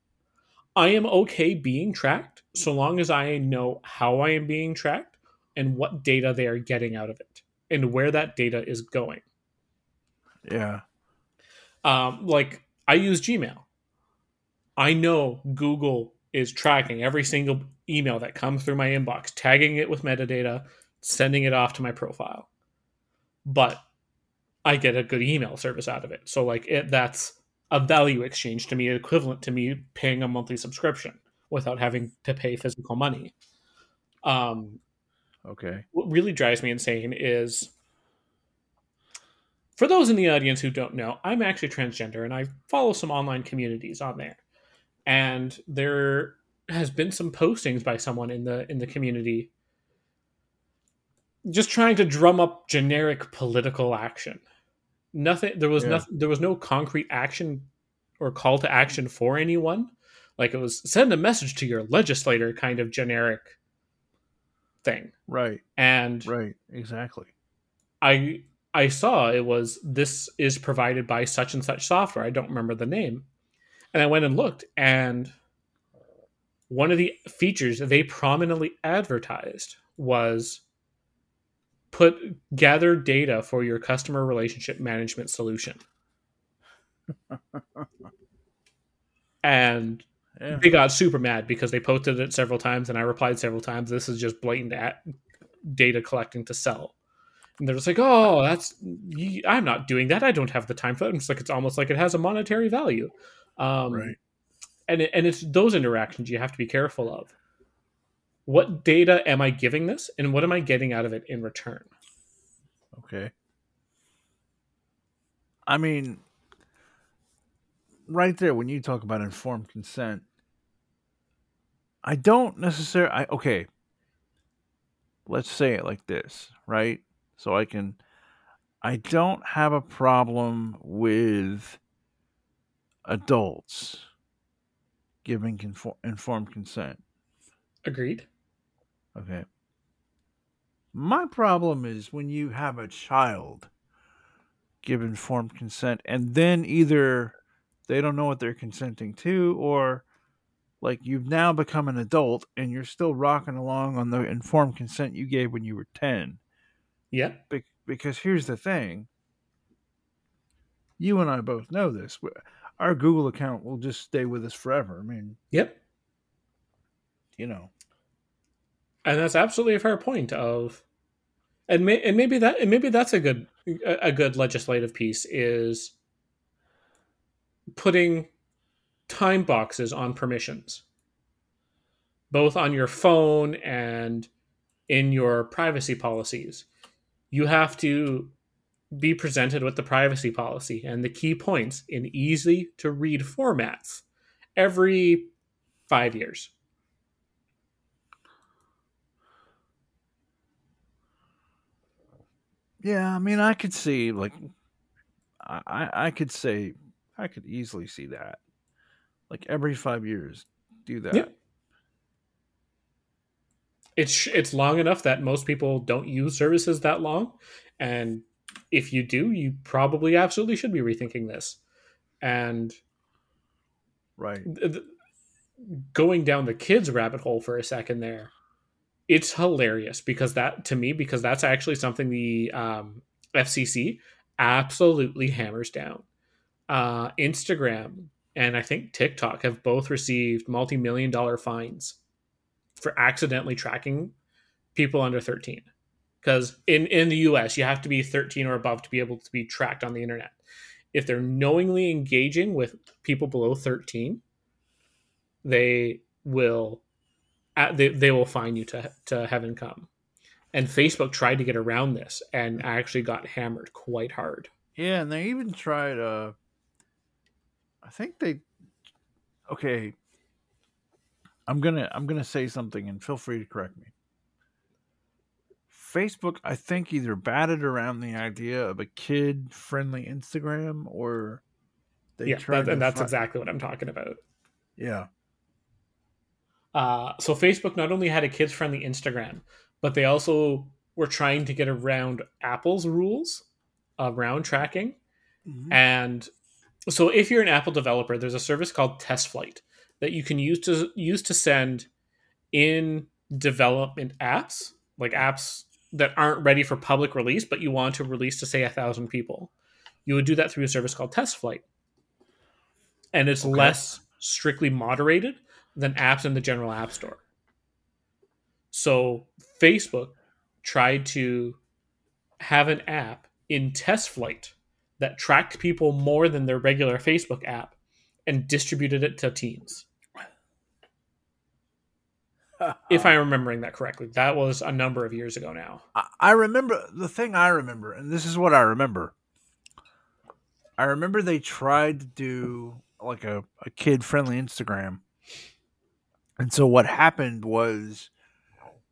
I am okay being tracked so long as I know how I am being tracked and what data they are getting out of it and where that data is going. Yeah. Um, like I use Gmail. I know Google is tracking every single email that comes through my inbox, tagging it with metadata, sending it off to my profile. But I get a good email service out of it. So like it that's a value exchange to me equivalent to me paying a monthly subscription without having to pay physical money. Um Okay. what really drives me insane is for those in the audience who don't know, I'm actually transgender and I follow some online communities on there. And there has been some postings by someone in the in the community just trying to drum up generic political action. Nothing there was Yeah. nothing there was no concrete action or call to action for anyone. Like it was send a message to your legislator kind of generic thing. Right. And Right. Exactly. I I saw it was this is provided by such and such software. I don't remember the name. And I went and looked and one of the features they prominently advertised was put gather data for your customer relationship management solution. and Yeah. they got super mad because they posted it several times and I replied several times. This is just blatant at data collecting to sell. And they're just like, oh, that's, I'm not doing that. I don't have the time for that. And it's like, it's almost like it has a monetary value. Um, Right. And, it, and it's those interactions you have to be careful of. What data am I giving this and what am I getting out of it in return? Okay. I mean, right there, when you talk about informed consent, I don't necessarily. I okay. Let's say it like this, right? So I can. I don't have a problem with adults giving conform, informed consent. Agreed. Okay. My problem is when you have a child give informed consent and then either they don't know what they're consenting to or like you've now become an adult and you're still rocking along on the informed consent you gave when you were 10 Yeah. Be- because here's the thing you and I both know this our Google account will just stay with us forever. I mean Yep. you know. And that's absolutely a fair point of and, may, and maybe that and maybe that's a good a a good legislative piece is putting time boxes on permissions both on your phone and in your privacy policies. You have to be presented with the privacy policy and the key points in easy to read formats every 5 years Yeah, I mean, I could see like, I I I could say I could easily see that, like every five years, do that. Yeah. it's it's long enough that most people don't use services that long and if you do you probably absolutely should be rethinking this. And Right. th- going down the kids rabbit hole for a second there it's hilarious because that to me because that's actually something the um, fcc absolutely hammers down. Uh, instagram and i think tiktok have both received multi-million dollar fines for accidentally tracking people under 13 because in, in the us you have to be 13 or above to be able to be tracked on the internet if they're knowingly engaging with people below 13 they will they, they will fine you to to heaven come and facebook tried to get around this and actually got hammered quite hard Yeah, and they even tried. Uh, I think they. Okay. I'm gonna I'm gonna say something, and feel free to correct me. Facebook, I think, either batted around the idea of a kid-friendly Instagram, or they yeah tried that, and that's fi- exactly what i'm talking about yeah. Uh, so Facebook not only had a kids friendly Instagram, but they also were trying to get around Apple's rules around tracking. Mhm. And so if you're an Apple developer, there's a service called TestFlight that you can use to use to send in development apps, like apps that aren't ready for public release, but you want to release to say a thousand people. You would do that through a service called Test Flight, And it's Okay. less strictly moderated than apps in the general app store. So Facebook tried to have an app in test flight that tracked people more than their regular Facebook app and distributed it to teens. If um, I'm remembering that correctly, that was a number of years ago now. I, remember the thing I remember, and this is what I remember. I remember they tried to do like a, a kid friendly Instagram. And so what happened was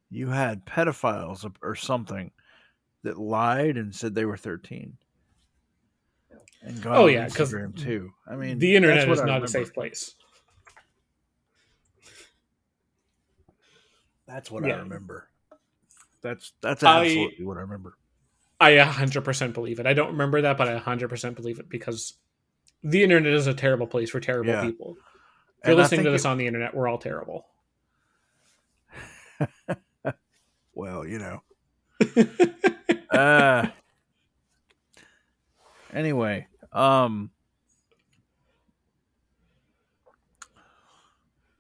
you had pedophiles or something that lied and said they were 13. And got Oh, on yeah, 'cause Instagram too. I mean, the internet is not a safe place. That's what I remember. That's that's I- absolutely what I remember. I 100% believe it. I don't remember that, but I 100% believe it because the internet is a terrible place for terrible Yeah. people. If you're And listening to this it- on the internet, we're all terrible. well, you know. uh anyway, um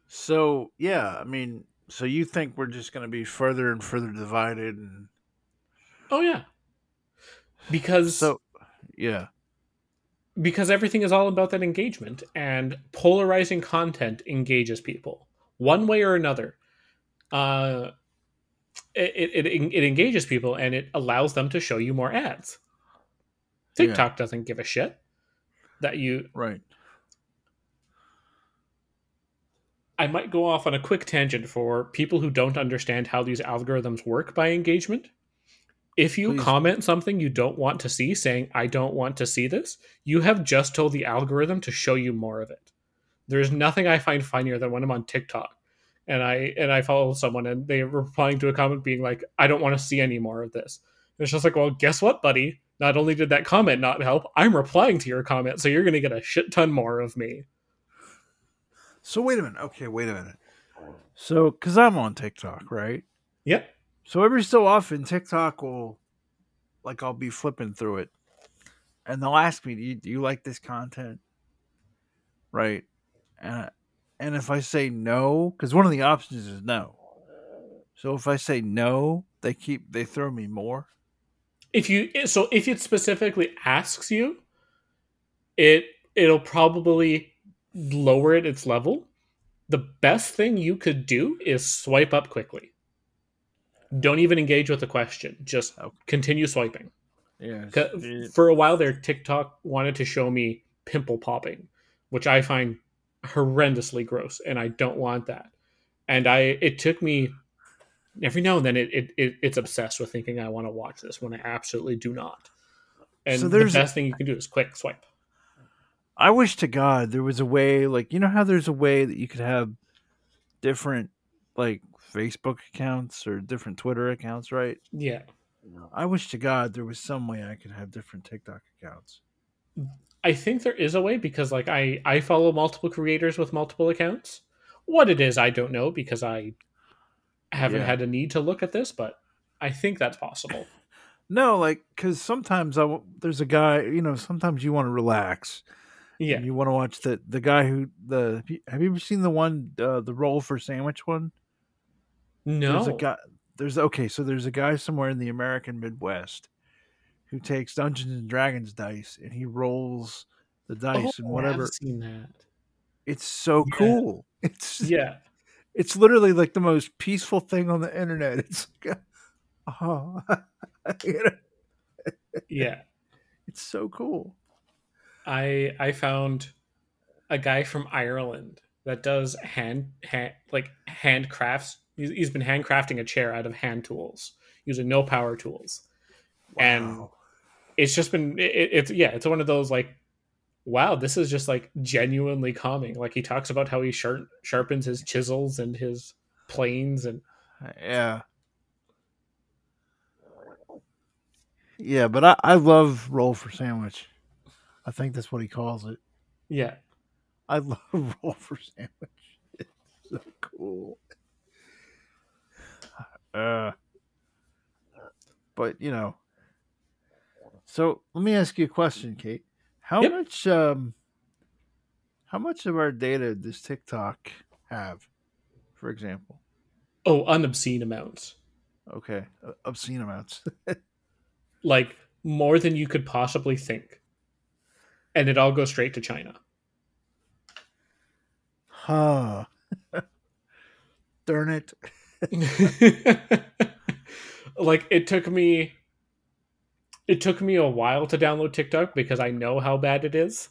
so yeah, I mean, so you think we're just going to be further and further divided and oh yeah. Because so yeah. because everything is all about that engagement and polarizing content engages people one way or another uh it, it, it engages people and it allows them to show you more ads Yeah. tiktok doesn't give a shit that you Right. I might go off on a quick tangent for people who don't understand how these algorithms work by engagement. If you Please. comment something you don't want to see saying i don't want to see this you have just told the algorithm to show you more of it. There's nothing i find funnier than when i'm on tiktok and i and i follow someone and they're replying to a comment being like i don't want to see any more of this. And it's just like well guess what buddy? Not only did that comment not help i'm replying to your comment so you're going to get a shit ton more of me So wait a minute. Okay, wait a minute. So cuz I'm on TikTok, right? yep So every so often, TikTok will, like, I'll be flipping through it, and they'll ask me, "Do you, do you like this content?" Right, and and if I say no, because one of the options is no. So if I say no, they keep they throw me more. if you so if it specifically asks you it it'll probably lower it its level the best thing you could do is swipe up quickly. Don't even engage with the question. Just Okay. continue swiping. Yeah, for a while there tiktok wanted to show me pimple popping which i find horrendously gross and i don't want that. And i it took me every now and then it, it, it it's obsessed with thinking i want to watch this when i absolutely do not. And So the best thing you can do is quick swipe I wish to God there was a way, like you know how there's a way that you could have different, like Facebook accounts or different Twitter accounts, right? yeah I wish to God there was some way I could have different TikTok accounts. i think there is a way because like i i follow multiple creators with multiple accounts what it is i don't know because i haven't Yeah. had a need to look at this but i think that's possible No, like because sometimes I w- there's a guy, you know, sometimes you want to relax. Yeah and you want to watch the the guy who the have you ever seen the one uh, the roll for sandwich one? no There's a guy. There's okay, so there's a guy somewhere in the American Midwest who takes Dungeons and Dragons dice and he rolls the dice and Oh, whatever. I've seen that. It's so Yeah. cool. It's Yeah, it's literally like the most peaceful thing on the internet. It's like, oh, you know, yeah. it's so cool. I I found a guy from Ireland that does hand hand like handcrafts. He's, he's been handcrafting a chair out of hand tools using no power tools, and it's just been it, it's yeah it's one of those like wow this is just like genuinely calming. Like he talks about how he sharp, sharpens his chisels and his planes and uh, Yeah. Yeah, but I, I love roll for sandwich. I think that's what he calls it. yeah I love roll for sandwich. It's so cool. Uh, but you know, so let me ask you a question, Cate. How Yep. much um, how much of our data does TikTok have, for example? oh unobscene amounts Okay, obscene amounts. like more than you could possibly think. And it all goes straight to China. Huh. Darn it. like it took me it took me a while to download TikTok because I know how bad it is.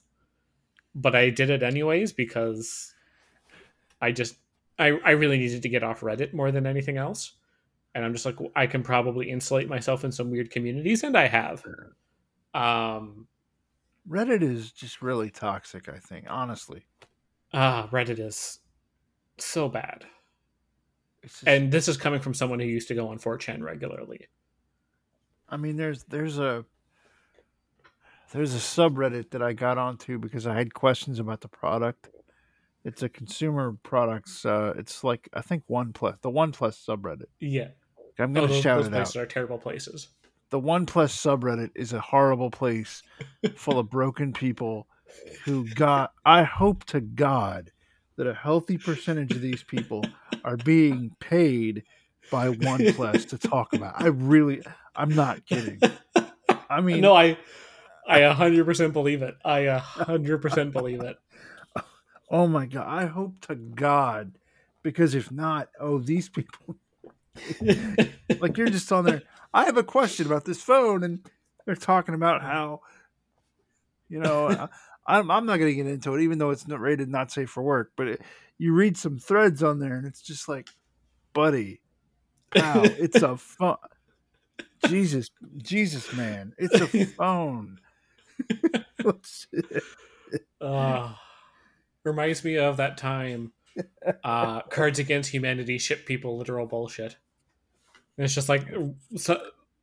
But I did it anyways because I just I, I really needed to get off Reddit more than anything else. And I'm just like I can probably insulate myself in some weird communities and I have. Um Reddit is just really toxic, I think, honestly. ah Reddit is so bad. Just, And this is coming from someone who used to go on 4chan regularly. I mean, there's there's a there's a subreddit that I got onto because I had questions about the product. It's a consumer products. Uh, it's like I think OnePlus, the OnePlus subreddit. Yeah. I'm Oh, gonna those, shout those it places out. are terrible places. The OnePlus subreddit is a horrible place, full of broken people who got. I hope to God that a healthy percentage of these people are being paid by OnePlus to talk about. I really, I'm not kidding. I mean, no, I I 100% believe it. I 100% believe it. Oh my god! I hope to God, because if not, oh these people, like you're just on there. I have a question about this phone, and they're talking about how, you know, I, I'm I'm not going to get into it, even though it's not rated not safe for work. But it, you read some threads on there, and it's just like, buddy, pal, it's a phone. Jesus, Jesus, man, it's a phone. Uh, reminds me of that time uh, Cards Against Humanity ship people literal bullshit. And it's just like so,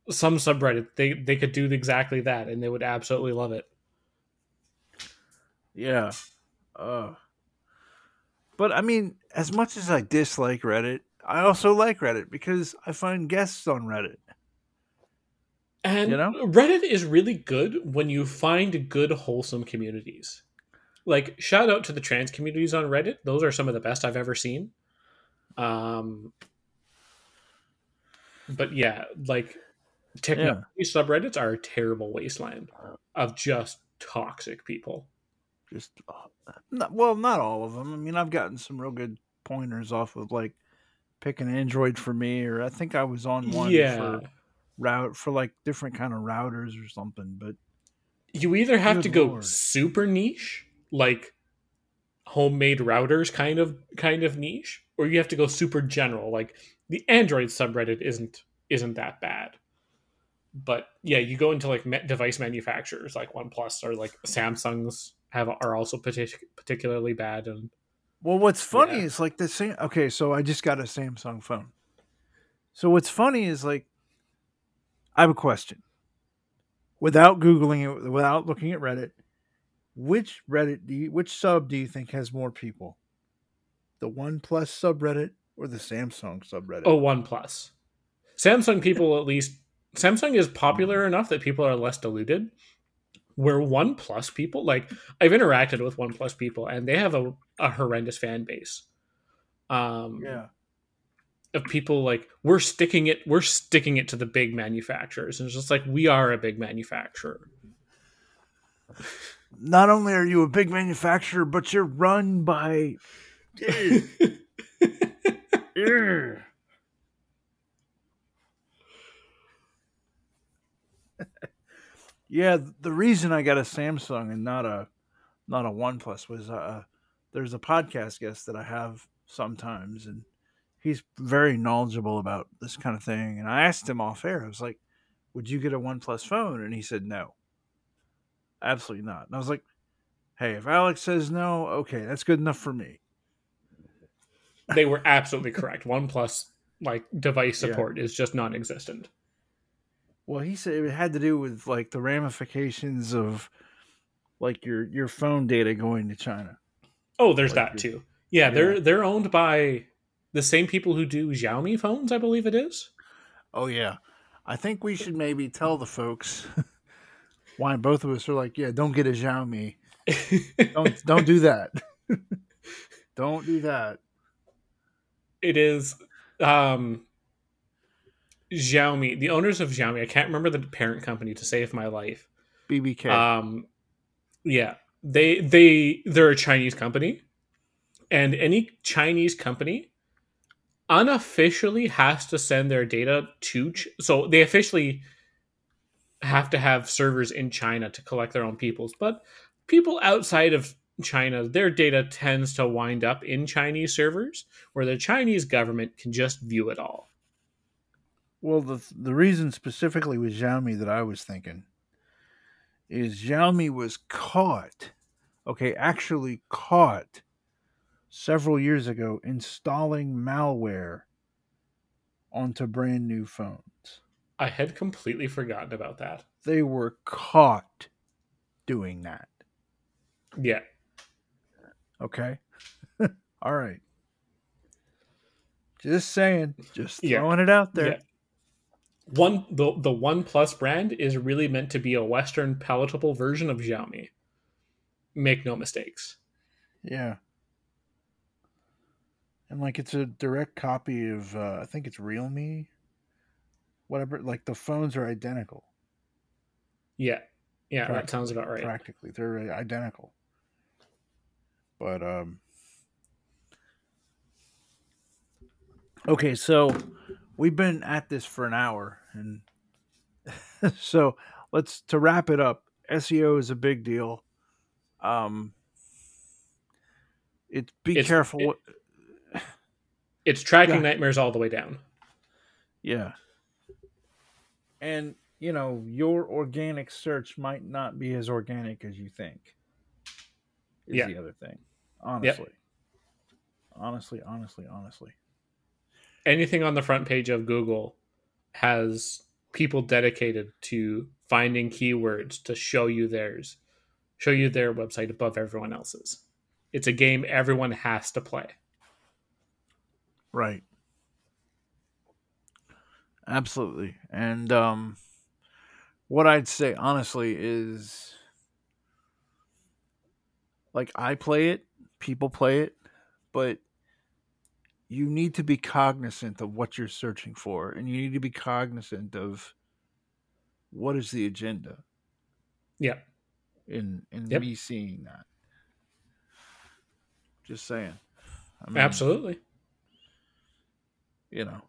some subreddit they they could do exactly that and they would absolutely love it. Yeah. Uh, but I mean, as much as I dislike Reddit, I also like Reddit because I find guests on Reddit. And You know? Reddit is really good when you find good wholesome communities. Like shout out to the trans communities on Reddit; those are some of the best I've ever seen. Um, but yeah, like technology subreddits are a terrible wasteland of just toxic people. Just, uh, not, well, not all of them. I mean, I've gotten some real good pointers off of like pick an Android for me, or I think I was on one yeah, for route for like different kind of routers or something. But you either have to go lord. super niche, like homemade routers kind of kind of niche, or you have to go super general. Like the Android subreddit isn't isn't that bad. But yeah, you go into like device manufacturers like OnePlus or like Samsung's have are also partic- particularly bad and Well, what's funny Yeah. is like the same. Okay, so I just got a Samsung phone. So what's funny is like, I have a question. Without googling it, without looking at Reddit, which Reddit do you, which sub do you think has more people? The OnePlus subreddit or the Samsung subreddit? oh OnePlus. Samsung people at least Samsung is popular enough that people are less diluted. Where OnePlus people like I've interacted with OnePlus people and they have a, a horrendous fan base. Um yeah. of people like we're sticking it we're sticking it to the big manufacturers. And it's just like we are a big manufacturer. Not only are you a big manufacturer, but you're run by. Yeah, the reason I got a Samsung and not a not a OnePlus was uh, there's a podcast guest that I have sometimes, and he's very knowledgeable about this kind of thing. And I asked him off air, I was like, "Would you get a OnePlus phone?" And he said, "No, absolutely not." And I was like, "Hey, if Alex says no, okay, that's good enough for me." they were absolutely correct. OnePlus like device Yeah. support is just non-existent. Well, he said it had to do with like the ramifications of like your your phone data going to China. Oh, there's Like that your- too. Yeah, Yeah. they're they're owned by the same people who do Xiaomi phones, I believe it is. Oh yeah, I think we should maybe tell the folks why both of us are like, yeah, don't get a Xiaomi. Don't don't do that. don't do that. it is um Xiaomi, the owners of Xiaomi, I can't remember the parent company to save my life. BBK. Um Yeah, they they they're a Chinese company, and any Chinese company unofficially has to send their data to. So they officially have to have servers in China to collect their own peoples, but people outside of China, their data tends to wind up in Chinese servers, where the Chinese government can just view it all. Well, the the reason specifically with Xiaomi that I was thinking is Xiaomi was caught, okay, actually caught several years ago installing malware onto brand new phones. I had completely forgotten about that. They were caught doing that. Yeah. Okay. All right. Just saying, just Yeah. throwing it out there. Yeah. One the the One Plus brand is really meant to be a Western palatable version of Xiaomi. Make no mistakes. Yeah. And like it's a direct copy of uh, I think it's Realme. Whatever like the phones are identical Yeah. Yeah, that sounds about right. practically. They're identical. But um Okay, so we've been at this for an hour and so let's to wrap it up. SEO is a big deal. Um it's be It's- careful it- what It's tracking Yeah. nightmares all the way down. Yeah. And, you know, your organic search might not be as organic as you think. Is Yeah. the other thing. Honestly. Honestly, honestly, honestly. Anything on the front page of Google has people dedicated to finding keywords to show you theirs, show you their website above everyone else's. It's a game everyone has to play. Right. Absolutely. And um what I'd say honestly is like I play it, people play it, but you need to be cognizant of what you're searching for and you need to be cognizant of what is the agenda Yeah. in in Yep. me seeing that. Just saying. I mean, Absolutely. you know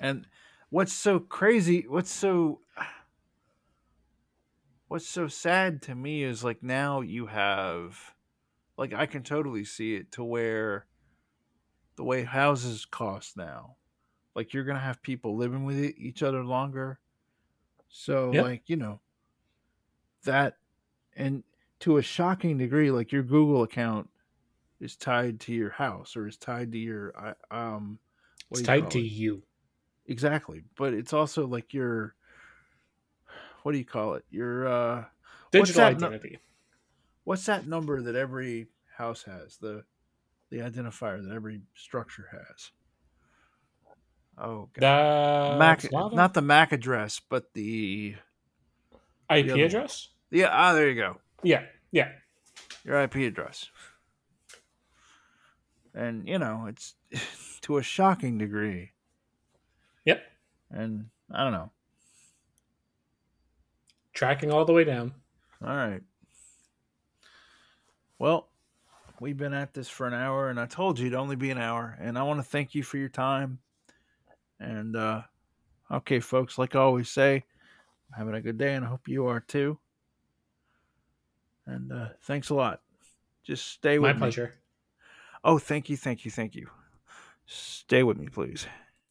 and what's so crazy what's so what's so sad to me is like now you have like i can totally see it to where the way houses cost now like you're gonna have people living with each other longer so Yep. like you know that and to a shocking degree like your google account is tied to your house or is tied to your um what It's tied to it? you. Exactly. But it's also like your what do you call it? Your uh Digital that nu- identity. what's that number that every house has? The the identifier that every structure has. Oh god. The Mac not the MAC address, but the IP the other one. address? yeah, ah there you go. Yeah. Yeah. Your IP address. And you know, it's to a shocking degree. Yep. And I don't know. Tracking all the way down. All right. Well, we've been at this for an hour, and I told you it'd only be an hour. And I want to thank you for your time. And uh, okay, folks, like I always say, I'm having a good day, and I hope you are too. And uh, thanks a lot. Just stay with My me. pleasure. Oh, thank you, thank you, thank you. Stay with me, please.